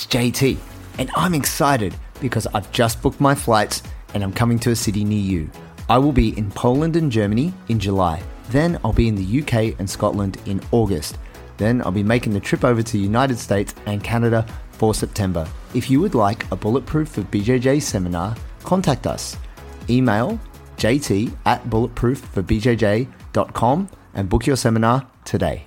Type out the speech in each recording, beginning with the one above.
it's JT, and I'm excited because I've just booked my flights and I'm coming to a city near you. I will be in Poland and Germany in July. Then I'll be in the UK and Scotland in August. Then I'll be making the trip over to the United States and Canada for September. If you would like a Bulletproof for BJJ seminar, contact us. Email jt at bulletproofforbjj.com and book your seminar today.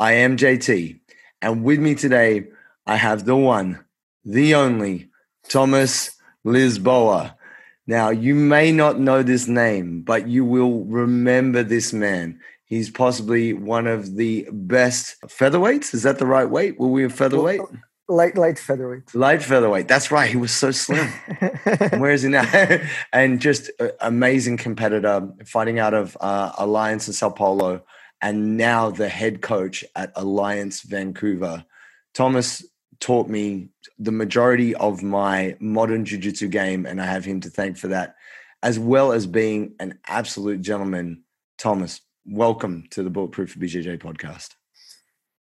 I am JT, and with me today, I have the one, the only, Thomas Lisboa. Now, you may not know this name, but you will remember this man. He's possibly one of the best featherweights. Is that the right weight? Were we a featherweight? Light, light featherweight. Light featherweight. That's right. He was so slim. Where is he now? and just amazing competitor, fighting out of uh, Alliance in Sao Paulo and now the head coach at Alliance Vancouver. Thomas taught me the majority of my modern jiu-jitsu game and I have him to thank for that as well as being an absolute gentleman. Thomas, welcome to the Bulletproof BJJ podcast.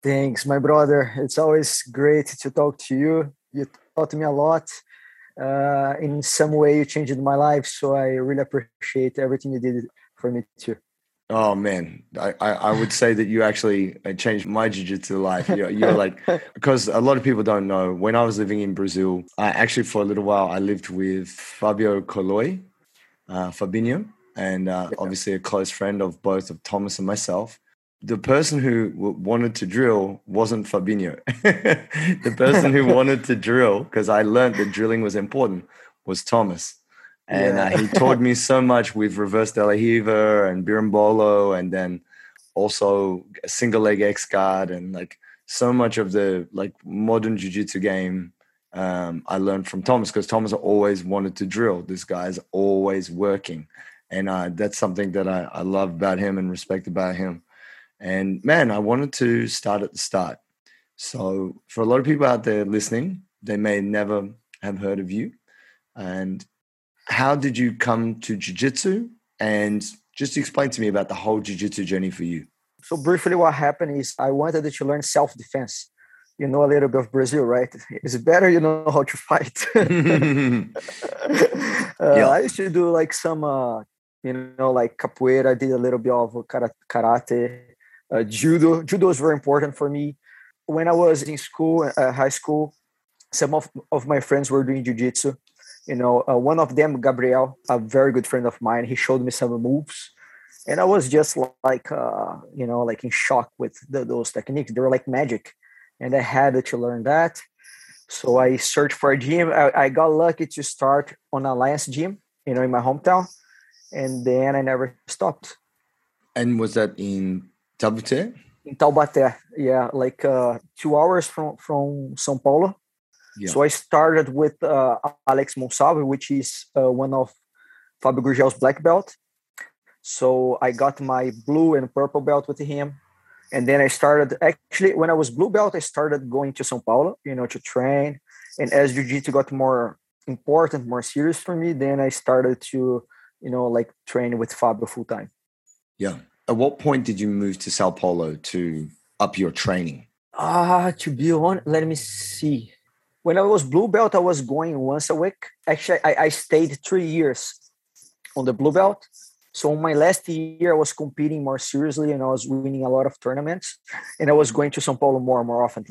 Thanks, my brother. It's always great to talk to you. You taught me a lot. Uh, in some way, you changed my life, so I really appreciate everything you did for me too. Oh man, I, I would say that you actually uh, changed my jiu-jitsu life. You're, you're like because a lot of people don't know. When I was living in Brazil, I actually for a little while I lived with Fabio Coloi, uh, Fabinho, and uh, obviously a close friend of both of Thomas and myself. The person who w- wanted to drill wasn't Fabinho. the person who wanted to drill, because I learned that drilling was important, was Thomas and yeah. uh, he taught me so much with reverse de la Riva and berimbolo and then also a single leg X guard and like so much of the like modern jiu-jitsu game um, I learned from Thomas because Thomas always wanted to drill. This guy's always working. And uh, that's something that I, I love about him and respect about him. And man, I wanted to start at the start. So for a lot of people out there listening, they may never have heard of you. And how did you come to jiu-jitsu? And just explain to me about the whole jiu-jitsu journey for you. So briefly what happened is i wanted to learn self-defense you know a little bit of brazil right? It's better you know how to fight. Uh, yeah. i used to do like some uh, you know like capoeira i did a little bit of karate uh, judo. Judo is very important for me. When i was in school uh, high school some of, of my friends were doing jiu-jitsu you know uh, one of them gabriel a very good friend of mine he showed me some moves and i was just like uh, you know like in shock with the, those techniques. They were like magic and i had to learn that. So i searched for a gym. I, I got lucky to start on alliance gym you know in my hometown and then i never stopped. And was that in taubaté? In taubaté yeah like uh, two hours from from são paulo yeah. So I started with uh, Alex Monsalve, which is uh, one of Fabio Gurgel's black belt. So I got my blue and purple belt with him. And then I started actually when I was blue belt, I started going to Sao Paulo, you know, to train. And as jiu-jitsu got more important, more serious for me, then I started to, you know, like train with Fabio full time. Yeah. At what point did you move to Sao Paulo to up your training? Ah, uh, to be honest, let me see when I was blue belt, I was going once a week. Actually, I, I stayed three years on the blue belt. So my last year, I was competing more seriously and I was winning a lot of tournaments. And I was going to São Paulo more and more often.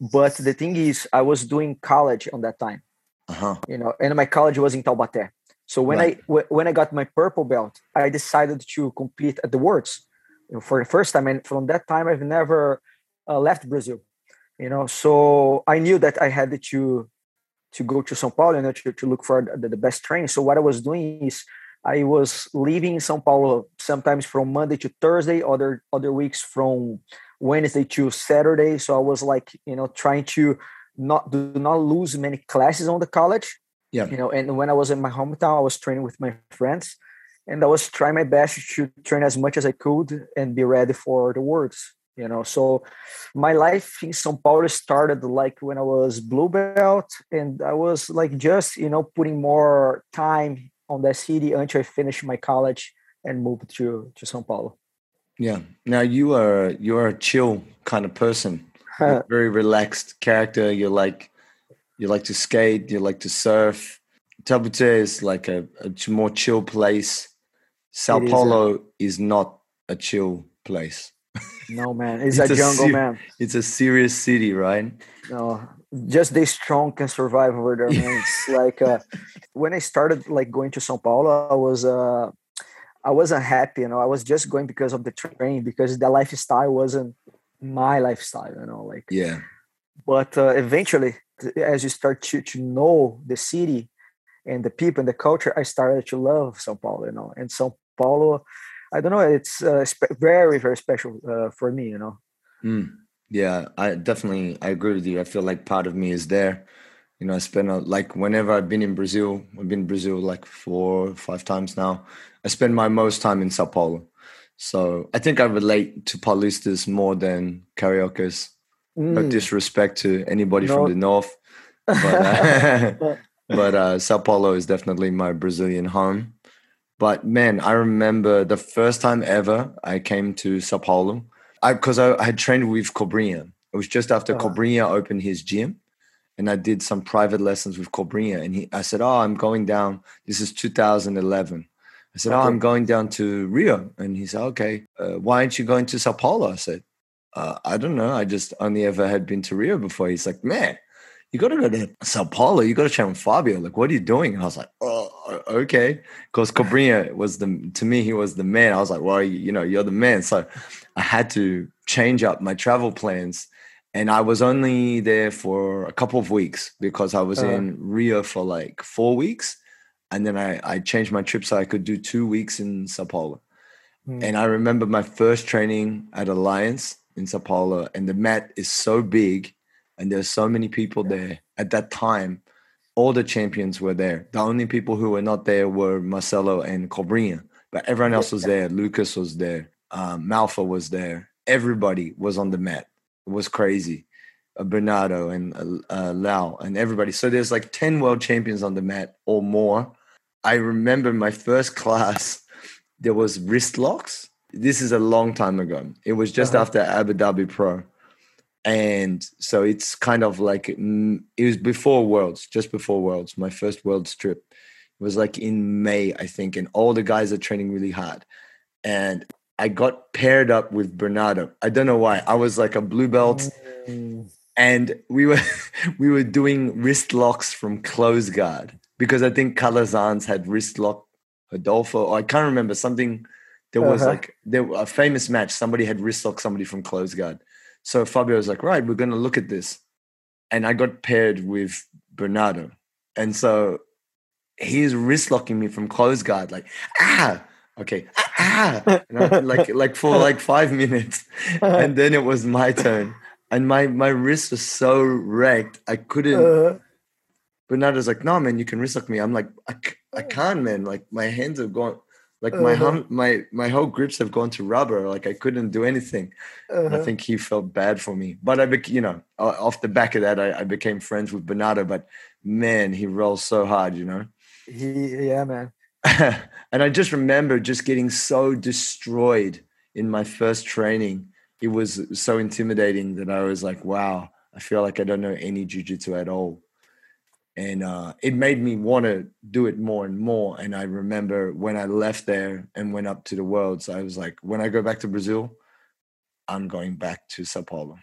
But the thing is, I was doing college on that time. Uh-huh. You know, and my college was in Taubaté. So when right. I w- when I got my purple belt, I decided to compete at the Worlds you know, for the first time. And from that time, I've never uh, left Brazil you know so i knew that i had to to go to sao paulo you know, to, to look for the, the best training so what i was doing is I was leaving in São Paulo sometimes from Monday to Thursday, other other weeks from Wednesday to Saturday. So I was like, you know, trying to not do not lose many classes on the college. Yeah. You know, and when I was in my hometown, I was training with my friends and I was trying my best to train as much as I could and be ready for the worlds. You know, so my life in São Paulo started like when I was blue belt, and I was like just you know putting more time on that city until I finished my college and moved to to São Paulo. Yeah. Now you are you're a chill kind of person. very relaxed character. You like you like to skate. You like to surf. Taubaté is like a, a more chill place. Sao It is Paulo is not a chill place. No man, it's, It's a a jungle, ser- man. It's a serious city, right? No, just they strong can survive over there, man. It's like uh, when I started like going to São Paulo, I was uh, I wasn't happy. You know, I was just going because of the train because the lifestyle wasn't my lifestyle. You know, like Yeah. but uh, eventually as you start to, to know the city and the people and the culture i started to love sao paulo you know and sao paulo i don't know it's uh, spe- very very special uh, for me you know Mm. Yeah, I definitely I agree with you. I feel like part of me is there. You know, I spend a, like whenever I've been in Brazil, I've been in Brazil like four, five times now. I spend my most time in Sao Paulo. So I think I relate to Paulistas more than Cariocas. No Mm, disrespect to anybody No. from the north, but uh, but uh, Sao Paulo is definitely my Brazilian home. But man, I remember the first time ever I came to Sao Paulo, because I, I had trained with Cobrinha. It was just after Uh-huh. Cobrinha opened his gym, and I did some private lessons with Cobrinha. And he, I said, "Oh, I'm going down. This is 2011." I said, "Oh, I'm going down to Rio," and he said, "Okay, uh, why aren't you going to Sao Paulo?" I said, uh, "I don't know. I just only ever had been to Rio before." He's like, "Man." You got to go to Sao Paulo. You got to train with Fabio. Like, what are you doing? And I was like, oh, okay. Because Cobrinha was the, to me, he was the man. I was like, well, you, you know, you're the man. So I had to change up my travel plans. And I was only there for a couple of weeks because I was Uh. in Rio for like four weeks. And then I, I changed my trip so I could do two weeks in Sao Paulo. Mm. And I remember my first training at Alliance in Sao Paulo, and the mat is so big, and there's so many people there. At that time, all the champions were there. The only people who were not there were Marcelo and Cobrinha, but everyone else was there. Lucas was there. Um, Malfa was there. Everybody was on the mat. It was crazy. Uh, Bernardo and uh, uh, Lau and everybody. So there's like 10 world champions on the mat or more. I remember my first class, there was wrist locks. This is a long time ago. It was just Uh-huh. after Abu Dhabi Pro. And so it's kind of like, mm, it was before Worlds, just before Worlds, my first Worlds trip. It was like in May, I think. And all the guys are training really hard. And I got paired up with Bernardo. I don't know why. I was like a blue belt Mm, and we were we were doing wrist locks from close guard because I think Calazans had wrist lock Adolfo. Or I can't remember something. There was Uh-huh. like there a famous match. Somebody had wrist locked somebody from close guard. So Fabio was like, "Right, we're going to look at this," and I got paired with Bernardo, and so he's wrist locking me from close guard, like ah. Okay, ah, and I- like like for like five minutes, and then it was my turn. And my my wrist was so wrecked i couldn't uh, bernardo's like no man you can wrist lock me. I'm like I, I can't man. Like my hands have gone like my Uh-huh. hum, my my whole grips have gone to rubber like i couldn't do anything And i think he felt bad for me but i bec- you know off the back of that I, I became friends with bernardo but man he rolls so hard you know he, yeah, man. and I just remember just getting so destroyed in my first training. It was so intimidating that I was like, wow, I feel like I don't know any jujitsu at all. And uh, it made me want to do it more and more. And I remember when I left there and went up to the worlds, I was like, when I go back to Brazil, I'm going back to Sao Paulo.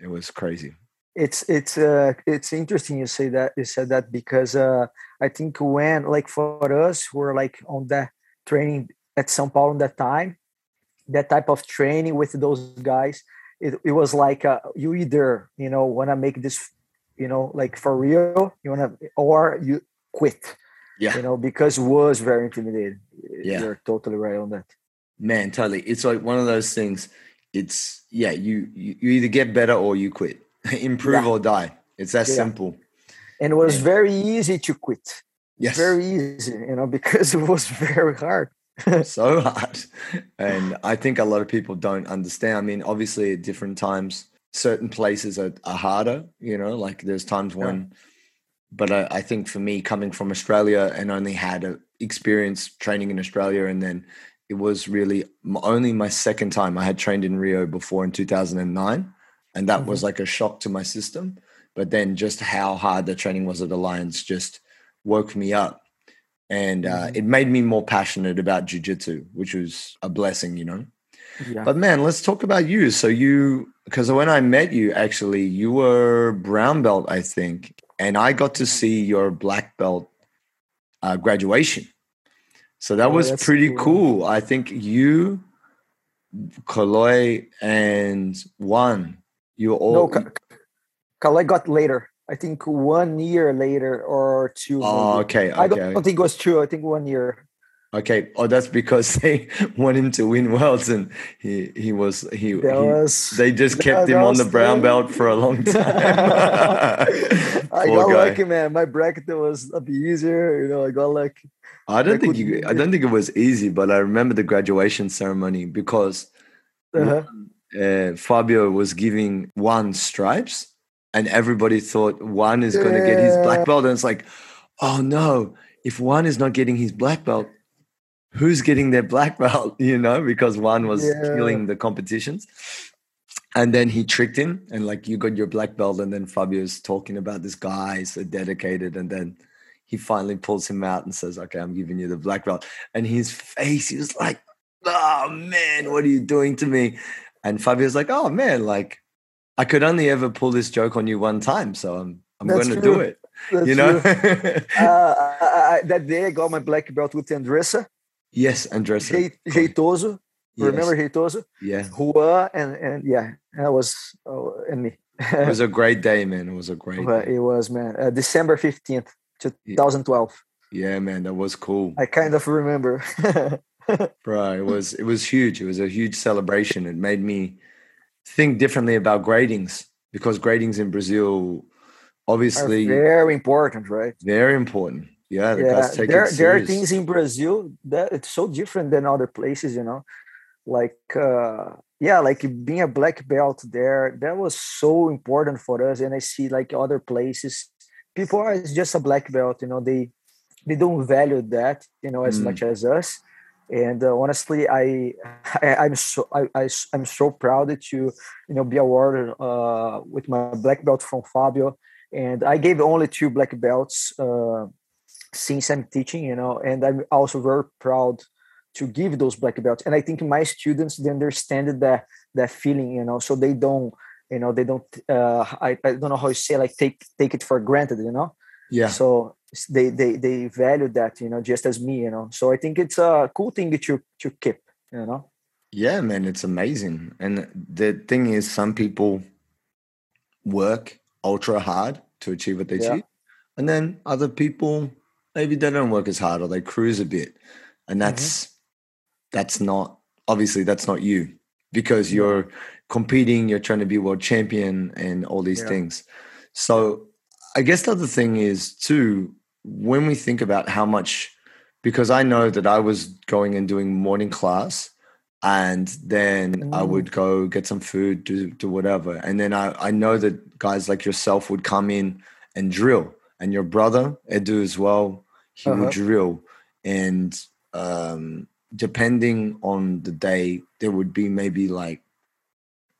It was crazy. it's it's uh it's interesting you say that you said that because uh i think when like for us who were like on that training at sao paulo in that time that type of training with those guys it, it was like uh, you either you know want to make this you know like for real you want to or you quit Yeah. You know, because was very intimidating. Yeah. You're totally right on that. Man, totally. It's like one of those things. It's yeah, you you, you either get better or you quit. Improve Yeah. or die. It's that Yeah. simple. And it was Yeah. very easy to quit. Yes. Very easy, you know, because it was very hard. so hard. And I think a lot of people don't understand. I mean, obviously, at different times, certain places are, are harder, you know, like there's times Yeah. when, but I, I think for me, coming from Australia and only had a experience training in Australia, and then it was really only my second time. I had trained in Rio before in 2009, and that was like a shock to my system. But then just how hard the training was at Alliance just woke me up and uh, Mhm. it made me more passionate about jujitsu, which was a blessing, you know. Yeah. But man, let's talk about you. So you, because when I met you, actually, you were brown belt, I think, and I got to see your black belt uh, graduation. So that Oh, was pretty cool. cool. I think you, Kaloy, and Juan, you were all. no, Ka- Kalai got later. I think one year later or two. oh, maybe. okay, I don't, okay. don't think it was two. I think one year. Okay. Oh, that's because they want him to win worlds, and he he was he. That he- was. they just kept him on the brown belt for a long time. I got guy. lucky, man. My bracket was a bit easier. You know, I got lucky. I don't I think you. I don't think it was easy, but I remember the graduation ceremony because Uh-huh. uh, Fabio was giving one stripes, and everybody thought one is going to get his black belt, and it's like, oh no! If one is not getting his black belt, who's getting their black belt? You know, because one was Yeah. killing the competitions. And then he tricked him, and like you got your black belt, and then Fabio's talking about this guy so dedicated, and then he finally pulls him out and says, "Okay, I'm giving you the black belt." And his face, he was like, "Oh man, what are you doing to me?" And Fabio's like, "Oh man, like I could only ever pull this joke on you one time, so I'm I'm That's to do it." That's you know? uh, I, I, that day I got my black belt with Andressa, yes, Andressa. Jei- Jeitoso. Yes, Remember Jeitoso? Yeah, Juan and and yeah, that was uh, and me. it was a great day, man. It was a great. but Day. it was man, uh, December fifteenth, two thousand twelve. Yeah, man, that was cool. I kind of remember. bro it was it was huge it was a huge celebration it made me think differently about gradings because gradings in brazil Are obviously very important, right? very important yeah yeah, there there are things in Brazil that it's so different than other places, you know. Like uh yeah, like being a black belt there, that was so important for us. And I see like other places, people are just a black belt, you know, they they don't value that, you know, as Mm. much as us. And uh, honestly, I, I I'm so I, I I'm so proud to you know be awarded uh, with my black belt from Fabio, and I gave only two black belts uh, since I'm teaching, you know, and I'm also very proud to give those black belts. And I think my students they understand that that feeling, you know, so they don't, you know, they don't. Uh, I I don't know how you say like take take it for granted, you know. yeah So they they they value that, you know, just as me, you know. So I think it's a cool thing to to keep, you know. yeah man it's amazing and the thing is some people work ultra hard to achieve what they Yeah. achieve and then other people maybe they don't work as hard or they cruise a bit. And that's that's not obviously that's not you because you're competing you're trying to be world champion and all these Yeah. things. So i guess the other thing is too when we think about how much because i know that i was going and doing morning class and then i Mm. would go get some food do, do whatever. And then I, I know that guys like yourself would come in and drill and your brother edu as well he would Uh-huh. drill and um, depending on the day there would be maybe like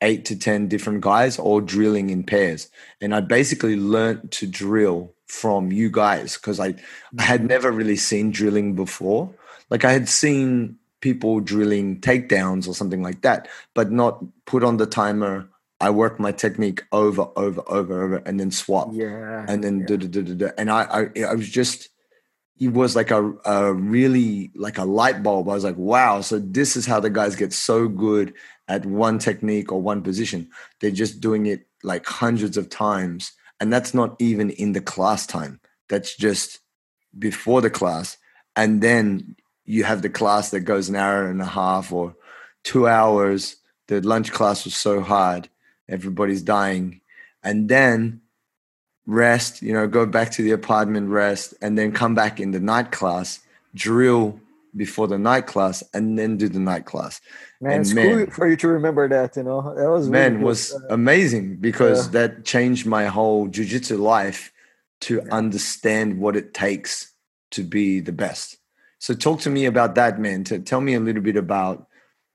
eight to ten different guys all drilling in pairs and i basically learned to drill from you guys because I, I had never really seen drilling before like i had seen people drilling takedowns or something like that but not put on the timer i worked my technique over over over over and then swap Yeah. and then yeah. duh, duh, duh, duh, duh. and I, I I was just it was like a, a really like a light bulb. I was like, wow, so this is how the guys get so good at one technique or one position. They're just doing it like hundreds of times. And that's not even in the class time. That's just before the class, and then you have the class that goes an hour and a half or two hours. The lunch class was so hard, everybody's dying, and then rest. You know, go back to the apartment, rest, and then come back in the night class, drill before the night class, and then do the night class. Man, And it's man- cool for you to remember that. You know, that was man good. was Uh, amazing because yeah. that changed my whole jiu-jitsu life to understand what it takes to be the best so talk to me about that man to tell me a little bit about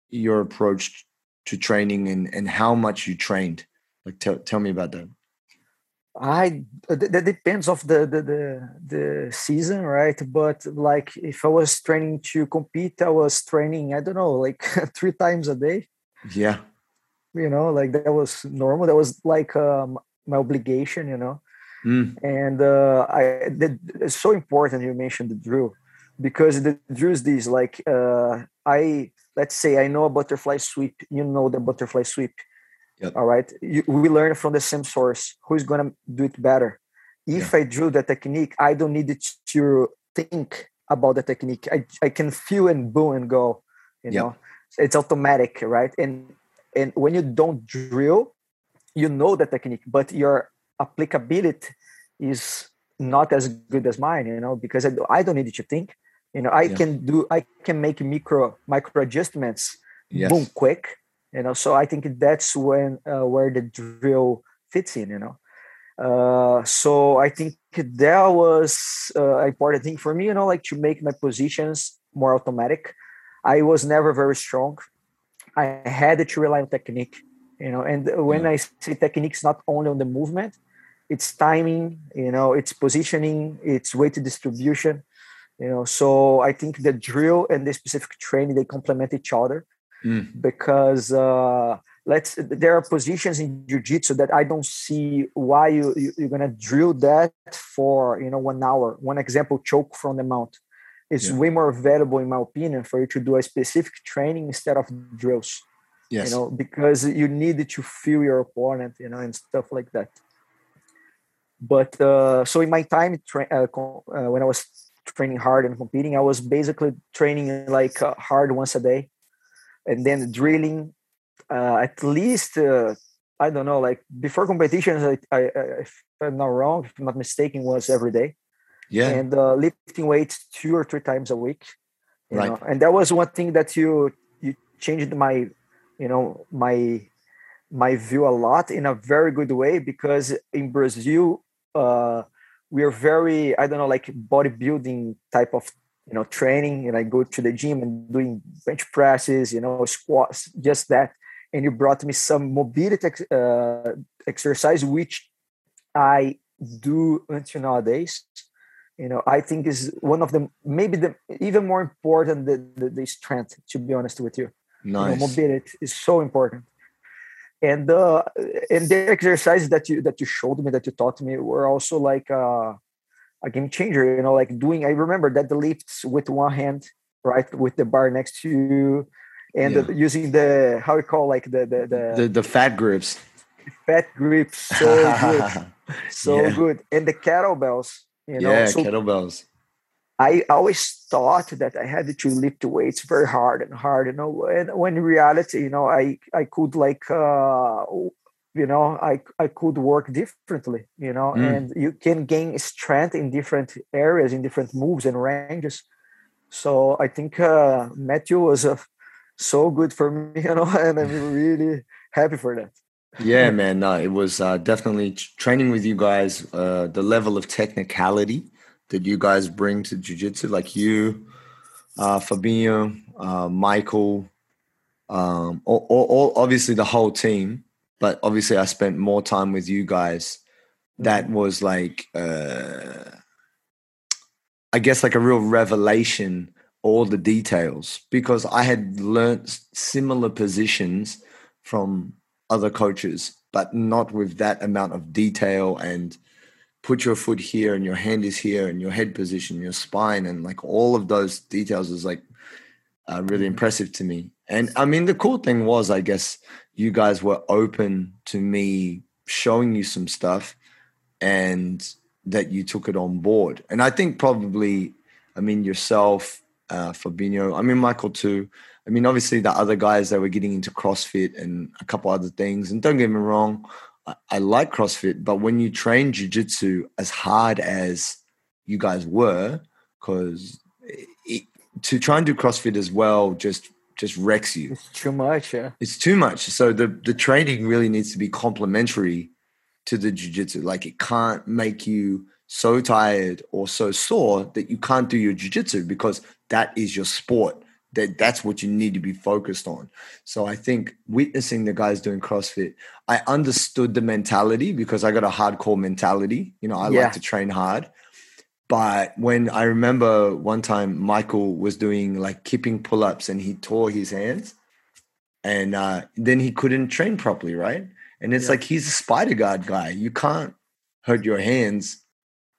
your approach to training and and how much you trained like tell, tell me about that I uh, that depends of the, the the the season, right? But like if I was training to compete, I was training. I don't know, like three times a day. yeah You know, like that was normal. That was like um, my obligation. You know, Mm, and uh, I the, it's so important you mentioned the drill because the drill is this like uh, I let's say I know a butterfly sweep, you know the butterfly sweep. Yep. All right, you, we learn from the same source. Who's gonna do it better? If I drill the technique, I don't need to think about the technique. I, I can feel and boom and go. You Yep. know, it's automatic, right? And and when you don't drill, you know the technique, but your applicability is not as good as mine. You know, because I, I don't need to think. You know, I Yeah. can do I can make micro micro adjustments yes boom quick you know so i think that's when uh, where the drill fits in you know. Uh, so i think that was uh, an important thing for me you know like to make my positions more automatic. I was never very strong. I had to rely on technique you know and when i say techniques not only on the movement it's timing you know it's positioning it's weight distribution you know. So i think the drill and the specific training they complement each other Mm, because uh, let's there are positions in jiu-jitsu that I don't see why you, you you're gonna drill that for you know one hour. One example, choke from the mount. It's Yeah. way more valuable, in my opinion, for you to do a specific training instead of drills. yes You know, because you need to feel your opponent, you know, and stuff like that. But uh, so in my time tra- uh, uh, when I was training hard and competing, I was basically training like uh, hard once a day, and then drilling uh, at least uh, I don't know, like before competitions. I, I, I, if I'm not wrong, if I'm not mistaken, was every day, yeah and uh, lifting weights two or three times a week. You Right. know? and that was one thing that you you changed my, you know, my my view a lot in a very good way because in Brazil, uh, we are very I don't know like bodybuilding type of you know training, and I go to the gym and doing bench presses, you know, squats, just that. And you brought me some mobility ex- uh, exercise, which I do until nowadays. You know, I think is one of the maybe the even more important the, the, the strength. To be honest with you you know, nice mobility is so important and uh and the exercises that you that you showed me that you taught me were also like uh, a game changer you know like doing i remember that the lifts with one hand right with the bar next to you and Yeah. the, using the how you call like the the, the, the the fat grips fat grips so good so Yeah. good and the kettlebells you know yeah so kettlebells I always thought that I had to lift weights very hard and hard, you know. And when in reality, you know, I I could like, uh, you know, I I could work differently, you know, Mm. and you can gain strength in different areas, in different moves and ranges. So I think uh, Matthew was uh, so good for me, you know, and I'm really happy for that. yeah man no it was uh, definitely training with you guys uh, the level of technicality that you guys bring to jiu-jitsu like you uh, fabinho uh, michael um, all, all, all, obviously the whole team but obviously i spent more time with you guys that was like uh, i guess like a real revelation all the details because i had learnt similar positions from other coaches, but not with that amount of detail and put your foot here and your hand is here and your head position, your spine, and like all of those details is like uh, really impressive to me. And I mean, the cool thing was, I guess you guys were open to me showing you some stuff and that you took it on board. And I think probably, I mean, yourself, uh, Fabinho, I mean, Michael too. I mean, obviously the other guys that were getting into CrossFit and a couple other things. And don't get me wrong, I, I like CrossFit, but when you train Jiu Jitsu as hard as you guys were, because to try and do CrossFit as well just just wrecks you. It's too much, yeah. It's too much. So the the training really needs to be complementary to the jiu-jitsu. Like it can't make you so tired or so sore that you can't do your jiu-jitsu because that is your sport. That that's what you need to be focused on. So I think witnessing the guys doing CrossFit, I understood the mentality because I got a hardcore mentality. You know, I Yeah. like to train hard. But when I remember one time Michael was doing like kipping pull-ups and he tore his hands and uh, then he couldn't train properly, right? And it's Yeah. like he's a spider guard guy. You can't hurt your hands.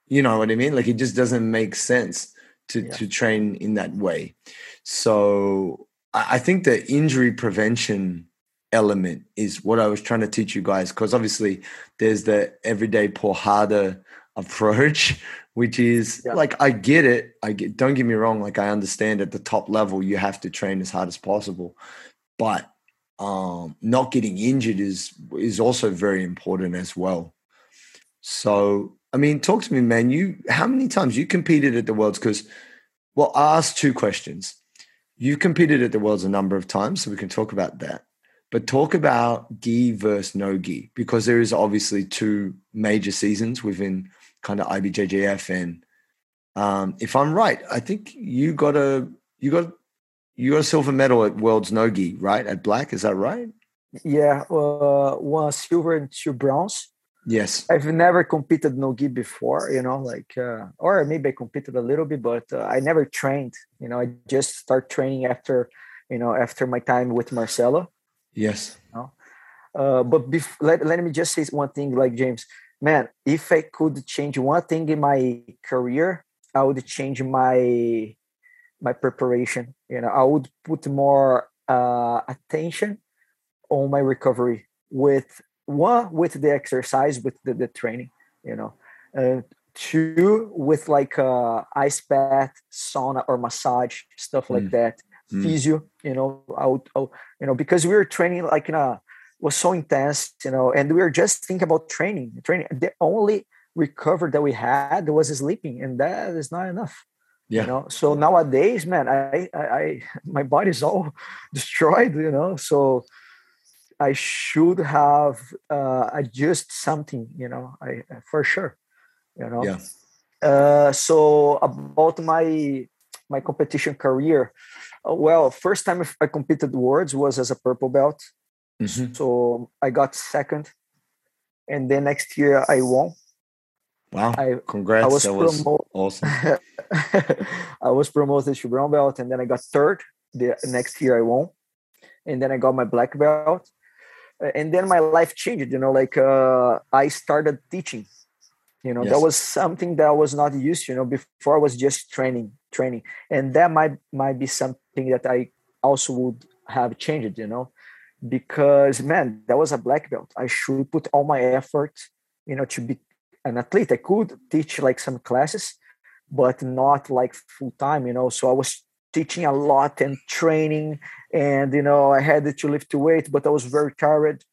You know what I mean? Like it just doesn't make sense to Yeah. to train in that way. So I, think the injury prevention element is what I was trying to teach you guys because obviously there's the everyday porrada approach, which is Yeah. like I get it. I get don't get me wrong, like I understand at the top level you have to train as hard as possible. But um not getting injured is is also very important as well. So I mean, talk to me, man. You how many times you competed at the worlds? Because well, I asked two questions. You competed at the worlds a number of times, so we can talk about that. But talk about gi versus no gi, because there is obviously two major seasons within kind of IBJJF. And um, if I'm right, I think you got a you got you got a silver medal at Worlds Nogi, right? At Black, is that right? Yeah, uh, one silver and two bronze. Yes. I've never competed Nogi before, you know, like uh, or maybe I competed a little bit, but uh, I never trained. You know, I just start training after, you know, after my time with Marcelo. Yes. Uh, but bef- let, let me just say one thing, like James, man, if I could change one thing in my career, I would change my my preparation. You know, I would put more uh, attention on my recovery with one with the exercise, with the, the training. You know, uh, two with like uh, ice bath, sauna, or massage stuff like Mm. that. Mm. Physio, you know, I would, I would- you know, because we were training like in a was so intense, you know, and we were just thinking about training. Training. The only recovery that we had was sleeping, and that is not enough. Yeah. You know, so nowadays, man, I, I, I my body's all destroyed, you know. So I should have uh, adjust something, you know, I for sure, you know. Yeah. Uh, so about my my competition career, uh, well, first time I competed worlds was as a purple belt. Mhm. So I got second, and then next year I won. Wow. I Congrats. I was that was promoted. awesome. I was promoted to brown belt, and then I got third. The next year I won, and then I got my black belt, and then my life changed. You know, like uh, I started teaching. You know, that was something that I was not used to. You know, before I was just training, training, and that might might be something that I also would have changed. You know, because man, that was a black belt. I should put all my effort, you know, to be an athlete. I could teach like some classes, but not like full time, you know. So I was teaching a lot and training, and you know, I had to lift weight, but I was very tired.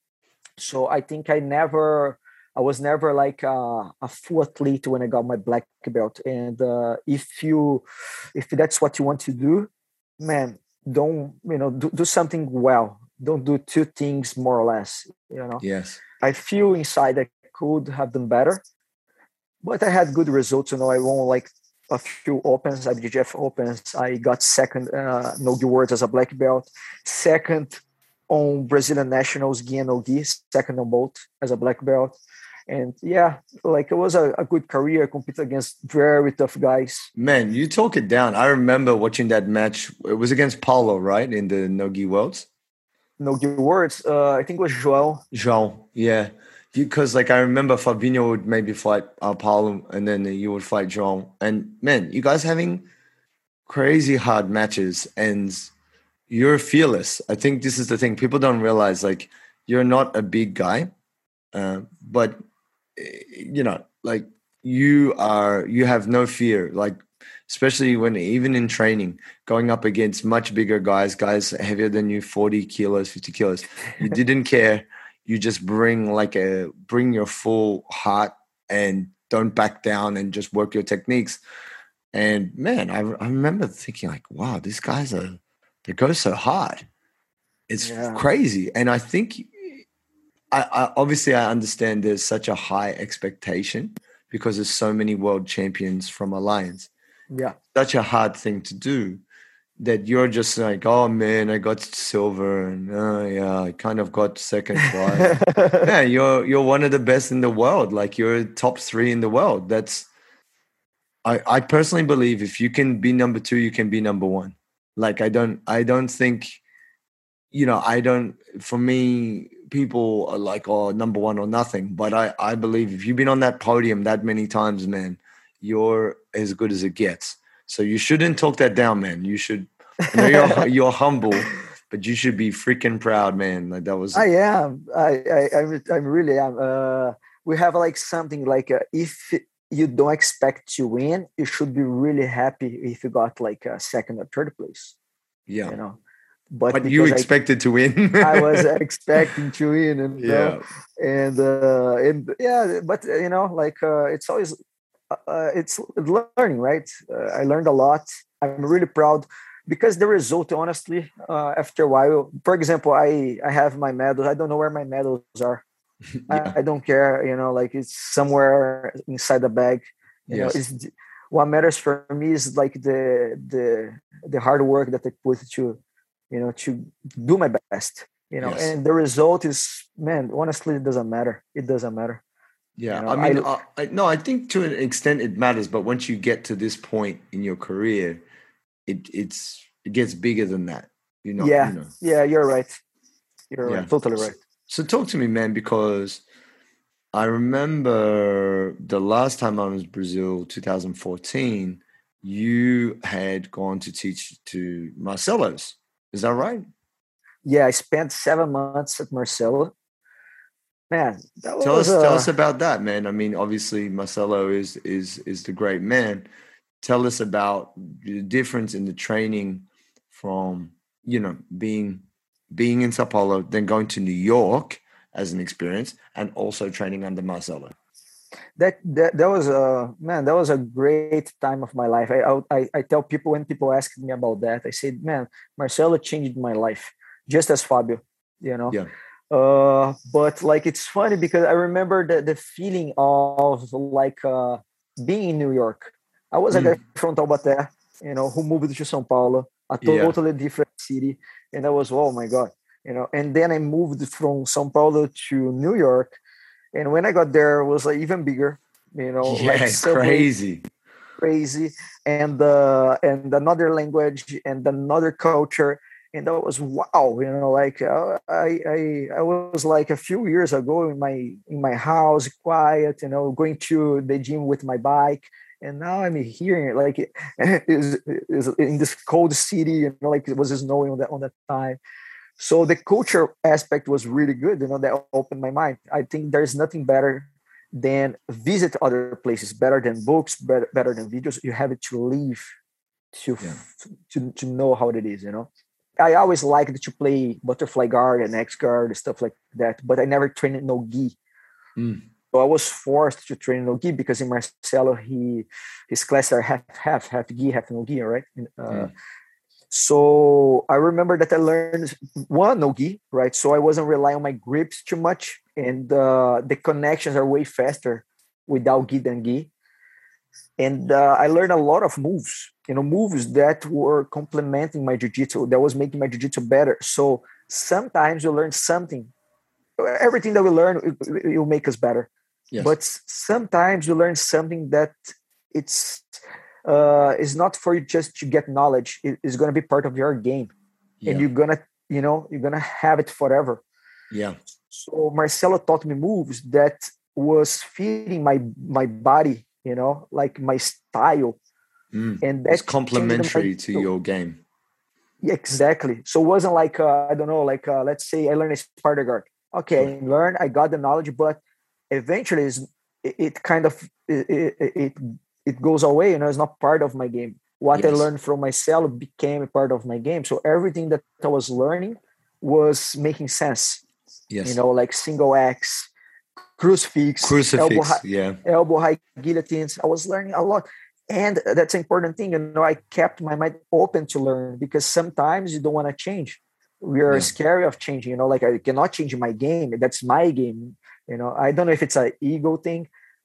So I think I never, I was never like a, a full athlete when I got my black belt. And uh, if you, if that's what you want to do, man, don't you know do, do something well. Don't do two things more or less. You know. Yes. I feel inside I could have done better, but I had good results. You know, I won like a few opens, IBJJF opens. I got second, uh, no words as a black belt, second on Brazilian nationals, gi and no gi, second on both as a black belt. And yeah, like it was a, a good career. I competed against very tough guys. Man, you talk it down. I remember watching that match. It was against Paulo, right? In the Nogi Worlds. No gi Worlds. Uh, I think it was Joel. João, yeah. Because like I remember Fabinho would maybe fight uh, Paulo and then you would fight João. And man, you guys having crazy hard matches and you're fearless. I think this is the thing. People don't realize like you're not a big guy, uh, but eh, you know, like you are you have no fear like especially when even in training going up against much bigger guys guys heavier than you 40 kilos 50 kilos you didn't care. You just bring like a bring your full heart and don't back down and just work your techniques. And man i, I remember thinking like wow these guys are they go so hard. It's Yeah. crazy. And i think I, I obviously i understand there's such a high expectation because there's so many world champions from alliance Yeah. such a hard thing to do that you're just like oh man i got silver and oh yeah i kind of got second prize. Yeah you're you're one of the best in the world. Like you're top three in the world. That's i i personally believe if you can be number two you can be number one. Like i don't i don't think you know i don't for me people are like oh number one or nothing. But i i believe if you've been on that podium that many times man you're as good as it gets. So you shouldn't talk that down man. You should I know you're, you're humble but you should be freaking proud man. Like that was I am. I I I, re- I really am. Uh, we have like something like uh, if you don't expect to win, you should be really happy if you got like a second or third place. yeah. You know, but, but you because I- expected to win. I, was expecting to win, and uh, yeah. And uh, and yeah, but uh, you know, like uh, it's always uh, it's learning, right? Uh, I learned a lot. I'm really proud because the result, honestly, uh, after a while, for example, I I have my medals. I don't know where my medals are. Yeah. I, I don't care. You know, like it's somewhere inside the bag. You Yes. know, it's what matters for me is like the the the hard work that I put to, you know, to do my best. You know, Yes. and the result is, man, honestly, it doesn't matter. It doesn't matter. Yeah, You know, I mean, I- I, uh, I, no, I think to an extent it matters, but once you get to this point in your career, it it's it gets bigger than that. You know. yeah, You know. yeah, you're right. You're Yeah. right. Totally right. So talk to me, man, because I remember the last time I was in Brazil, 2014. You had gone to teach to Marcelo's. Is that right? Yeah, I spent seven months at Marcelo. Man, that Tell us, tell uh, us about that, man. I mean, obviously Marcelo is is is the great man. Tell us about the difference in the training from you know being being in Sao Paulo, then going to New York as an experience, and also training under Marcelo. that that that was a man that was a great time of my life I, I i tell people when people ask me about that i said man marcelo changed my life just as fabio you know Yeah. Uh but like it's funny because i remember the the feeling of like uh being in new york i was a Mm. guy from taubaté you know who moved to sao paulo a Yeah. totally different city and i was oh my god you know and then i moved from sao paulo to new york and when I got there, it was like even bigger, you know, yeah, like subway, crazy. crazy, and uh, and another language and another culture, and that was wow, you know, like uh, I I I was like a few years ago in my in my house, quiet, you know, going to the gym with my bike, and now I'm here, like is is in this cold city, you know, like it was snowing on that on that time. So the culture aspect was really good, you know, that opened my mind. I think there's nothing better than visit other places, better than books, better, better than videos. You have to live to, Yeah. to to know how it is, you know. I always liked to play butterfly guard and X guard and stuff like that, but I never trained no gi. Mm. So I was forced to train no gi because in Marcelo he his classes are half half half gi half no gi, right? Uh, Mm. So I remember that I learned one no gi, right? So I wasn't relying on my grips too much, and uh, the connections are way faster without gi than gi. And uh, I learned a lot of moves, you know, moves that were complementing my jiu-jitsu, that was making my jiu-jitsu better. So sometimes you learn something. Everything that we learn, it, will make us better Yes. but sometimes you learn something that it's uh is not for you just to get knowledge it is going to be part of your game yeah. and you're gonna you know you're gonna have it forever yeah. so marcelo taught me moves that was feeding my my body you know like my style Mm. and that's complementary to your game. Yeah, exactly. So it wasn't like uh, I don't know, like uh, let's say I learned a Sparta guard. Okay, I learned, I got the knowledge, but eventually it, it kind of it, it it goes away. You know, it's not part of my game. What I learned from myself became a part of my game. So everything that I was learning was making sense. Yes. You know, like single X, crucifix, elbow Crucifix. high, Yeah. elbow high guillotines. I was learning a lot. And that's an important thing. You know, I kept my mind open to learn because sometimes you don't want to change. We are Yeah. scary of changing, you know, like I cannot change my game. That's my game. You know, I don't know if it's an ego thing,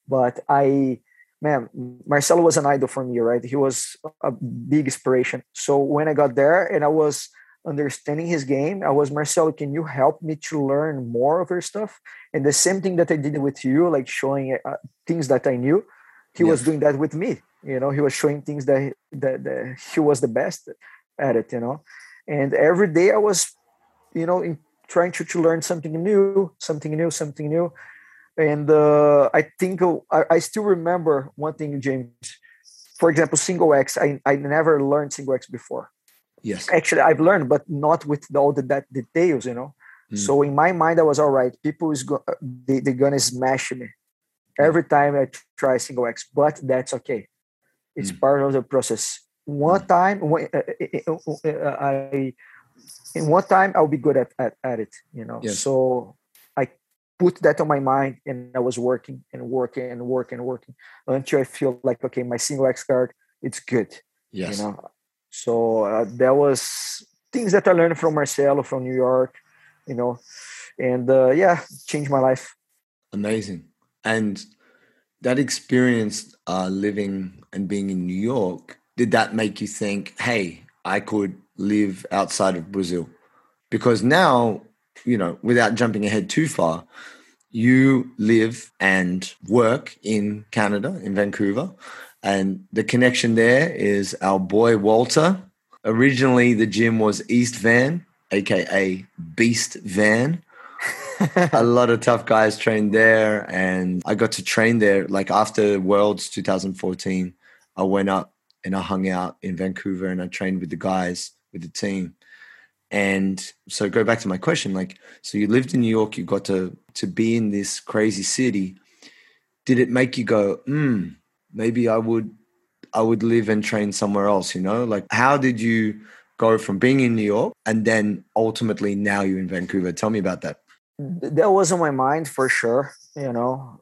but I man, Marcelo was an idol for me, right? He was a big inspiration. So when I got there and I was understanding his game, I was Marcelo, can you help me to learn more of your stuff? And the same thing that I did with you, like showing uh, things that I knew, he was doing that with me. You know, he was showing things that, that that he was the best at it. You know, and every day I was, you know, in, trying to, to learn something new, something new, something new. And uh, I think uh, I, I still remember one thing, James. For example, single X. I, I never learned single X before. Yes. Actually, I've learned, but not with all the that details, you know. Mm. So in my mind, I was all right. People is go, they, they're gonna smash me every time I try single X, but that's okay. It's Mm. part of the process. One time, when, uh, uh, uh, I in one time I'll be good at, at, at it, you know. Yes. So I put that on my mind, and I was working and working and working and working until I feel like okay, my single X guard, it's good Yes. you know so uh, that was things that i learned from marcelo from new york you know and uh, yeah changed my life Amazing. And that experience uh, living and being in New York, did that make you think, hey, I could live outside of Brazil? Because now, you know, without jumping ahead too far, you live and work in Canada, in Vancouver. And the connection there is our boy Walter. Originally, the gym was East Van, aka Beast Van. A lot of tough guys trained there and i got to train there. Like after worlds 2014 i went up and i hung out in vancouver and i trained with the guys with the team. And so go back to my question like so you lived in new york you got to to be in this crazy city. Did it make you go hmm maybe i would i would live and train somewhere else you know like how did you go from being in new york and then ultimately now you're in vancouver tell me about that that was on my mind for sure you know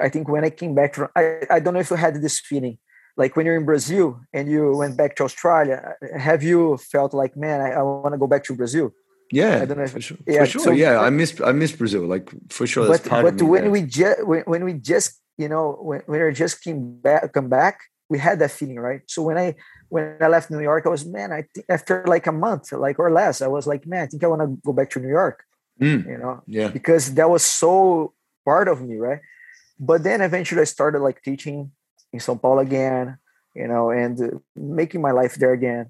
i think when i came back from i, I don't know if you had this feeling like when you're in brazil and you went back to australia have you felt like man i, I want to go back to brazil Yeah, I don't know if- for sure. yeah, for sure. so- yeah, I miss I miss Brazil. Like for sure, that's but part but when there. we just when, when we just you know when, when we just came back come back we had that feeling right? So when i when i left new york i was man i think after like a month like or less. I was like man i think i want to go back to new york. Mm, you know? Yeah, because that was so part of me right? But then eventually i started like teaching in sao paulo again you know and uh, making my life there again.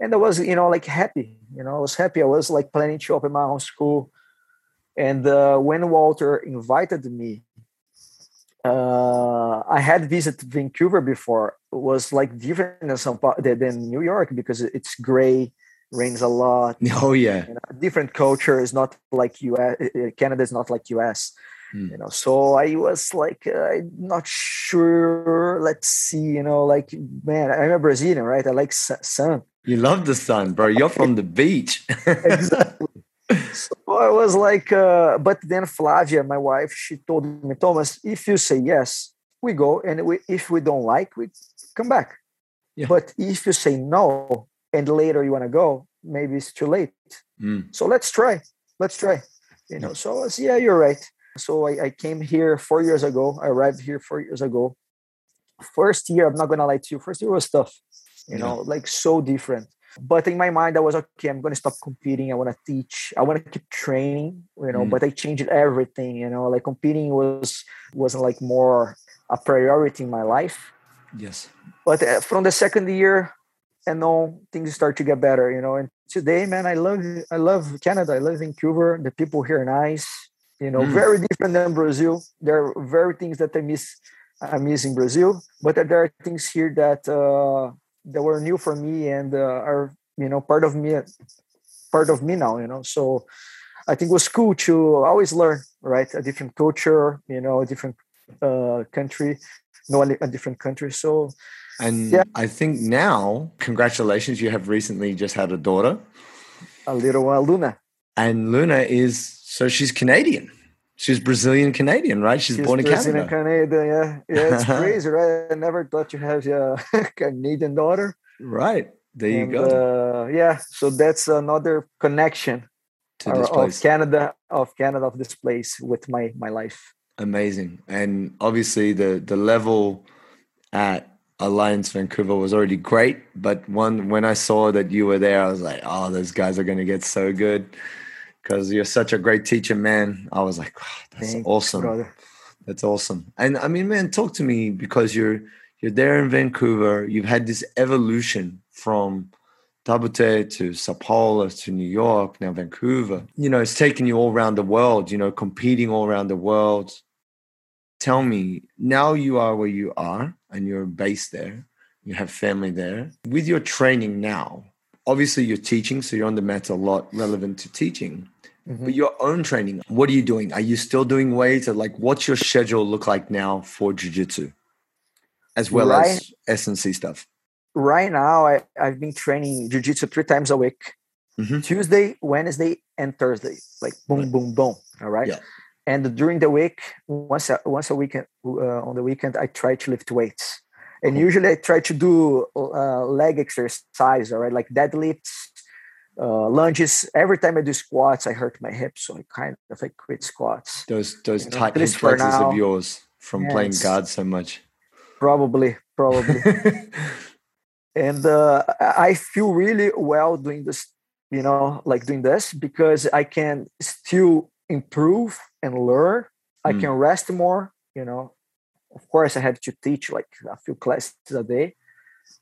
And i was you know like happy you know i was happy. I was like planning to open my own school. And uh, when walter invited me uh, i had visited vancouver before. It was like different than, Sao Paulo, than new york because it's gray rains a lot oh yeah, you know, different culture is not like us canada is not like us Mm. you know. So i was like uh, i'm not sure. Let's see you know like man i'm a brazilian right? I like sun. You love the sun, bro. You're from the beach. exactly so i was like uh, but then flavia my wife she told me thomas if you say yes we go and we, if we don't like we come back. Yeah. but if you say no and later you want to go maybe it's too late. Mm, so let's try let's try you know so I was, yeah you're right. So I, I came here four years ago i arrived here four years ago. First year i'm not gonna lie to you first year was tough you know like so different but in my mind i was okay i'm gonna stop competing. I want to teach. I want to keep training you know Mm. but i changed everything you know? Like competing was wasn't like more a priority in my life. Yes, but uh, from the second year and on things start to get better you know? And today man i love i love canada. I love vancouver. The people here are nice you know? Mm. very different than brazil. There are very things that i miss i miss in brazil but there are things here that uh that were new for me and uh, are you know part of me part of me now you know so i think it was cool to always learn right a different culture you know a different uh, country, no, a, a different country. So And Yeah. I think now, congratulations, you have recently just had a daughter. a little uh, Luna. And Luna is so she's Canadian. She's Brazilian Canadian, right? She's, born in Brazilian Canada. Canada, yeah, yeah, it's crazy, right? I never thought you have a Canadian daughter. Right. There you and, go. Uh, yeah, so that's another connection to uh, of. Canada, of Canada, of this place with my my life. Amazing. And obviously the the level at Alliance Vancouver was already great, but one when I saw that you were there, I was like, oh, those guys are gonna get so good. Because you're such a great teacher, man. I was like, oh, that's Thanks, awesome. brother. That's awesome. And I mean, man, talk to me because you're you're there in Vancouver. You've had this evolution from Taubaté to Sao Paulo to New York, now Vancouver. You know, it's taken you all around the world, you know, competing all around the world. Tell me, now you are where you are and you're based there, you have family there. With your training now, obviously you're teaching, so you're on the mat a lot relevant to teaching. Mhm. But your own training, what are you doing? Are you still doing weights? Or like, what's your schedule look like now for jujitsu, as well Right. as S&C stuff? Right now, I, I've been training jiu-jitsu three times a week. Mhm. Tuesday, Wednesday, and Thursday. Like boom, Right. boom, boom. All right. Yeah. And during the week, once a, once a weekend uh, on the weekend, I try to lift weights. And usually, I try to do uh, leg exercise. All right, like deadlifts, uh, lunges. Every time I do squats, I hurt my hips, so I kind of I quit squats. Those those You tight hip of yours from playing guard so much. Probably, probably. and uh, I I feel really well doing this, you know, like doing this because I can still improve and learn. I Mm. can rest more, you know. Of course, I have to teach like a few classes a day,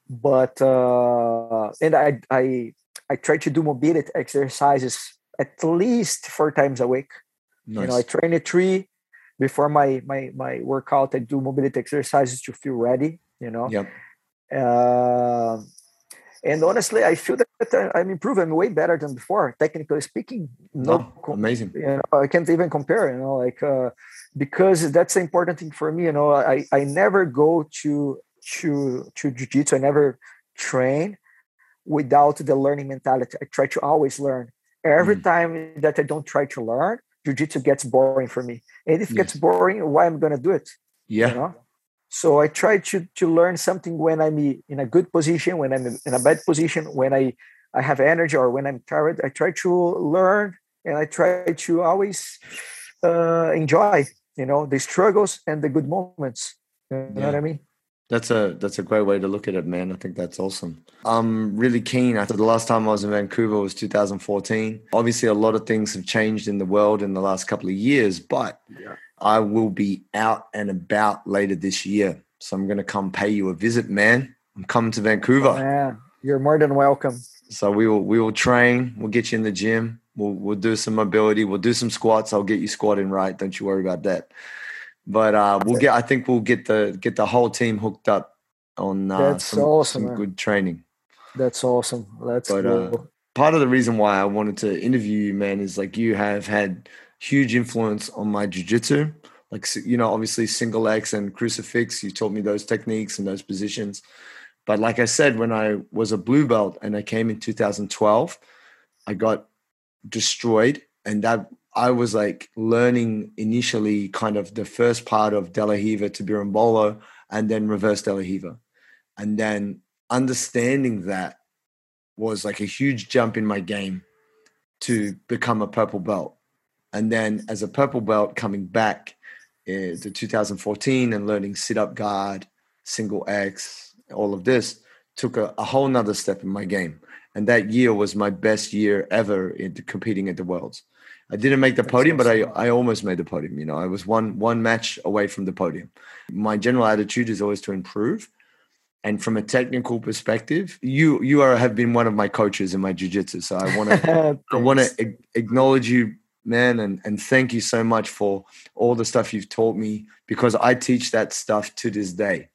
but uh, and I I I try to do mobility exercises at least four times a week. nice. You know, I train at three before my my my workout. I do mobility exercises to feel ready. You know, yep. uh, and honestly, I feel that I- I'm improving. I'm way better than before, technically speaking. No, com- amazing. you know, I can't even compare. You know, like uh, because that's the important thing for me. You know, I I never go to to to jujitsu. I never train without the learning mentality. I try to always learn. Every Mm. time that I don't try to learn, jujitsu gets boring for me. And if it gets boring, why am I gonna do it? Yeah. You know? So I try to to learn something when I'm in a good position, when I'm in a bad position, when I I have energy or when I'm tired. I try to learn and I try to always uh, enjoy, you know, the struggles and the good moments. You know Yeah. what I mean? That's a that's a great way to look at it, man. I think that's awesome. I'm really keen. I thought the last time I was in Vancouver was 2014. Obviously, a lot of things have changed in the world in the last couple of years, but Yeah. I will be out and about later this year. So I'm going to come pay you a visit, man. I'm coming to Vancouver. Oh, yeah, you're more than welcome. So we will we will train. We'll get you in the gym. We'll we'll do some mobility. We'll do some squats. I'll get you squatting right. Don't you worry about that. But uh, we'll get. I think we'll get the get the whole team hooked up on uh, That's some, awesome, some good training. That's awesome. Let's But, go. uh, Part of the reason why I wanted to interview you, man, is like you have had huge influence on my jujitsu. Like you know, obviously single X and crucifix. You taught me those techniques and those positions. But like I said, when I was a blue belt and I came in 2012, I got destroyed. And that I was like learning initially kind of the first part of De Hiva to Berimbolo and then reverse De Hiva. And then understanding that was like a huge jump in my game to become a purple belt. And then as a purple belt coming back uh, to 2014 and learning sit up guard, single X, all of this took a, a whole nother step in my game. And that year was my best year ever in competing at the Worlds. I didn't make the That's podium, but I. I almost made the podium. You know, I was one one match away from the podium. My general attitude is always to improve. And from a technical perspective, you you are have been one of my coaches in my jiu-jitsu. So I want to I want to acknowledge you, man, and, and thank you so much for all the stuff you've taught me because I teach that stuff to this day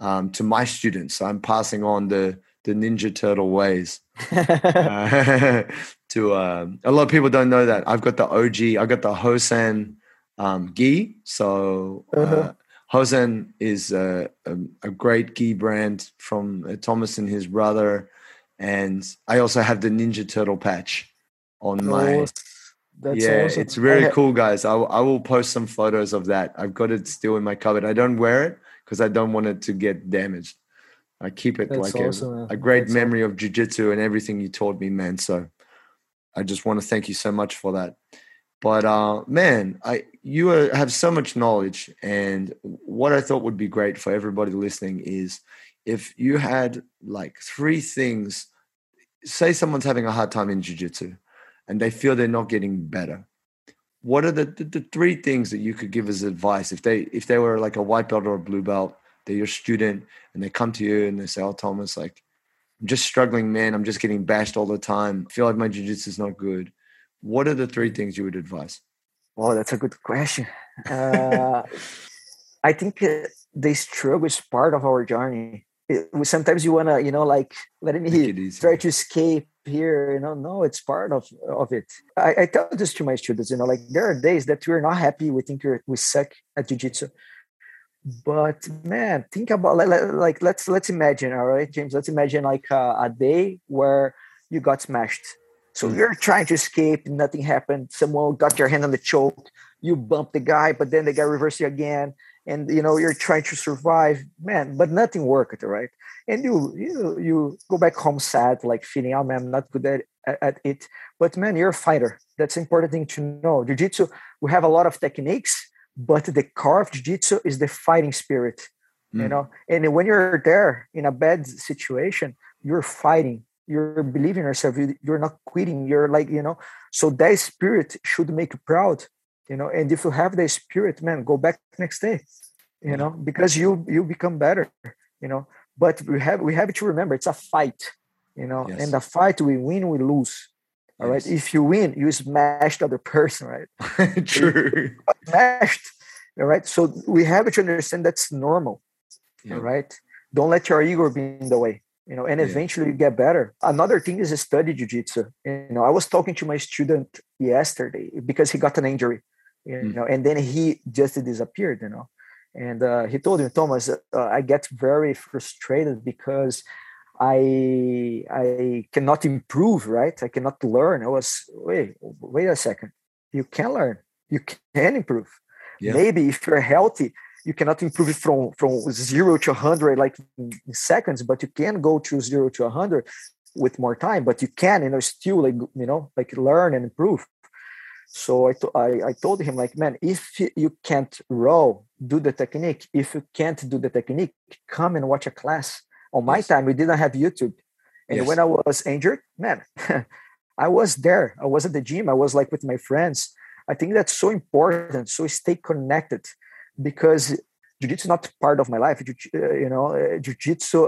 um, to my students. I'm passing on the the Ninja Turtle ways uh, to um, a lot of people don't know that I've got the OG, I've got the Hosan um, gi. So uh, Uh-huh. Hosen is a, a, a great gi brand from uh, Thomas and his brother, and I also have the Ninja Turtle patch on my. Oh, that's yeah, awesome. it's really cool, guys. I, will- I will post some photos of that. I've got it still in my cupboard. I don't wear it because I don't want it to get damaged. I keep it That's like awesome, a, a great That's awesome. memory of jujitsu and everything you taught me, man. So I just want to thank you so much for that. But uh, man, I you uh, have so much knowledge, and what I thought would be great for everybody listening is if you had like three things. Say someone's having a hard time in jujitsu, and they feel they're not getting better. What are the, the, the three things that you could give as advice if they if they were like a white belt or a blue belt, they're your student, and they come to you and they say, "Oh, Thomas, like I'm just struggling, man. I'm just getting bashed all the time. I feel like my jiu-jitsu is not good." What are the three things you would advise? Oh, that's a good question. Uh, I think uh, the struggle is part of our journey. It, sometimes you wanna, you know, like let me try to escape here. You know, no, it's part of of it. I, I tell this to my students. You know, like there are days that we're not happy. We think we suck at jujitsu. But man, think about like, let's let's imagine, all right, James. Let's imagine like a, a day where you got smashed. So Mm. you're trying to escape, nothing happened. Someone got your hand on the choke. You bump the guy, but then they got reversed you again, and you know you're trying to survive, man. But nothing worked, right? And you you you go back home sad, like feeling, oh man, I'm not good at, at, it. But man, you're a fighter. That's an important thing to know. Jiu-jitsu, we have a lot of techniques, but the core of jiu-jitsu is the fighting spirit you Mm. know? And when you're there in a bad situation you're fighting you're believing yourself you- you're not quitting you're like you know? So that spirit should make you proud you know? And if you have that spirit man go back next day you know? Because you you become better you know? But we have we have to remember it's a fight you know? Yes. and the fight we win we lose all right Yes. if you win you smash the other person right True. smashed all right so we have to understand that's normal Yeah. all right don't let your ego be in the way you know and Yeah. eventually you get better another thing is study jiu-jitsu you know i was talking to my student yesterday because he got an injury you Mm. know and then he just disappeared you know and uh, he told me thomas uh, i get very frustrated because i i cannot improve right? I cannot learn. I was wait wait a second. You can learn. You can improve. Yeah. maybe if you're healthy you cannot improve it from from zero to 100 like in seconds but you can go to zero to 100 with more time but you can you know still like you know like learn and improve. So I, to- I, I told him like man if you can't row do the technique. If you can't do the technique come and watch a class on my time we didn't have youtube. And Yes. when i was injured man i was there. I was at the gym. I was like with my friends. I think that's so important so stay connected because jiu-jitsu is not part of my life. Uh, you know uh, jiu-jitsu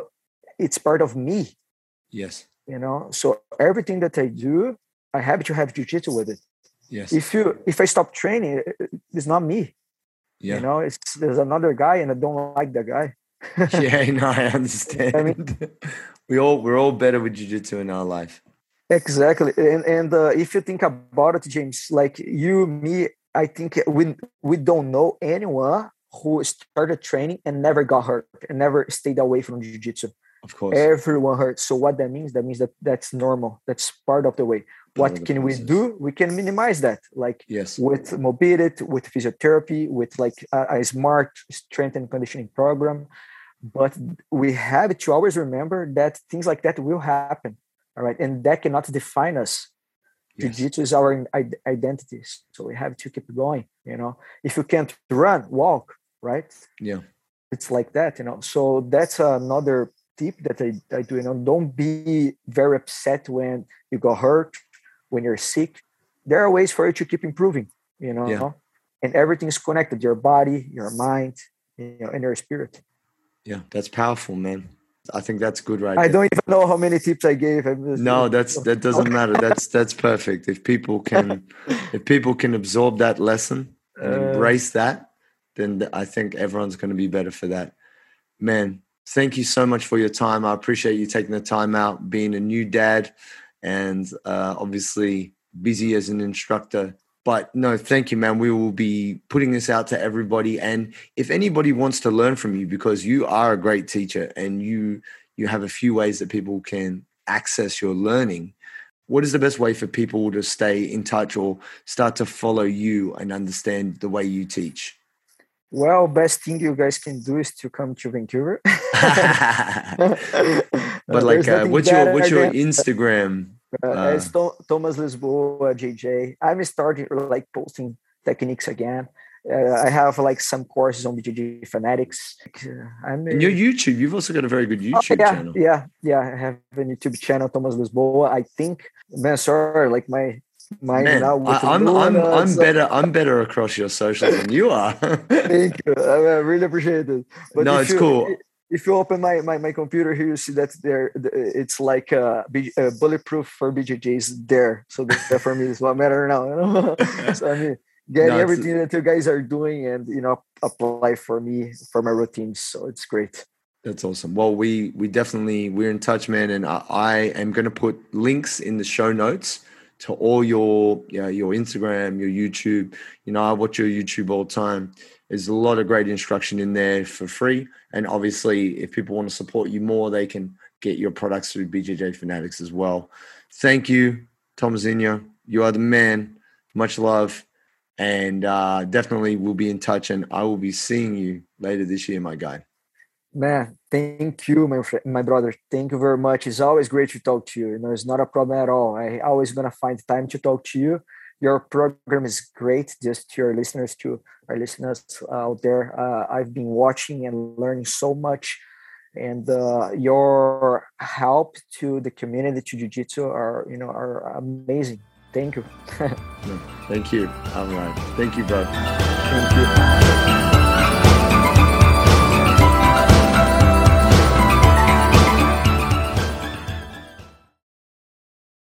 it's part of me. Yes. you know so everything that i do i have to have jiu-jitsu with it. Yes. if you if i stop training uh, it's not me. Yeah. you know it's there's another guy and i don't like that guy yeah, no, I understand. we all we're all better with jiu-jitsu in our life. exactly and and uh, if you think about it james like you me i think we we don't know anyone who started training and never got hurt and never stayed away from jiu-jitsu Of course. everyone hurts so what that means that means that that's normal that's part of the way Part what the can we do we can minimize that like Yes. with mobility with physiotherapy with like a, a smart strength and conditioning program but we have to always remember that things like that will happen all right? And that cannot define us. Yes. jiu-jitsu is our id- identity so we have to keep going you know? If you can't run walk right? Yeah. it's like that you know? So that's another tip that I, I do you know? Don't be very upset when you got hurt when you're sick. There are ways for you to keep improving you know? Yeah. and everything is connected your body your mind you know and your spirit Yeah. That's powerful, man. I think that's good right i there. don't even know how many tips i gave No, that's that doesn't matter. That's that's perfect. If people can if people can absorb that lesson and Uh, embrace that, then I think everyone's going to be better for that. Man, thank you so much for your time. I appreciate you taking the time out, being a new dad, and uh, obviously busy as an instructor. But no, thank you, man. We will be putting this out to everybody. And if anybody wants to learn from you, because you are a great teacher and you you have a few ways that people can access your learning, what is the best way for people to stay in touch or start to follow you and understand the way you teach? Well, best thing you guys can do is to come to Vancouver. but like, uh, what's your what's your Instagram? Uh, uh, it's Thomas Lisboa JJ. I'm starting like posting techniques again. Uh, I have like some courses on BJJ fanatics. Uh, I'm and your YouTube, you've also got a very good oh, YouTube oh, yeah, channel. Yeah, yeah, I have a YouTube channel, Thomas Lisboa. I think, man, sorry, like my mine Man, now. I, am I'm, I'm, I'm better. I'm better across your socials than you are. Thank you. I really appreciate it. But no, it's you, cool if you open my, my, my computer here, you see that there it's like uh, a, a uh, bulletproof for BJJs there. So that for me is what matter now. You know? so I mean, getting no, everything that you guys are doing and you know apply for me for my routines. So it's great. That's awesome. Well, we we definitely we're in touch, man, and I, I am going to put links in the show notes to all your you know, your Instagram, your YouTube. You know, I watch your YouTube all the time. There's a lot of great instruction in there for free. And obviously, if people want to support you more, they can get your products through BJJ Fanatics as well. Thank you, Tomazinho. You are the man. Much love. And uh, definitely we'll be in touch and I will be seeing you later this year, my guy. Man, thank you, my friend, my brother. Thank you very much. It's always great to talk to you. You know, it's not a problem at all. I always gonna find time to talk to you your program is great just to your listeners to our listeners out there. Uh, i've been watching and learning so much and uh, your help to the community to jiu-jitsu are you know are amazing. Thank you. Thank you. All right. Thank you bro. Thank you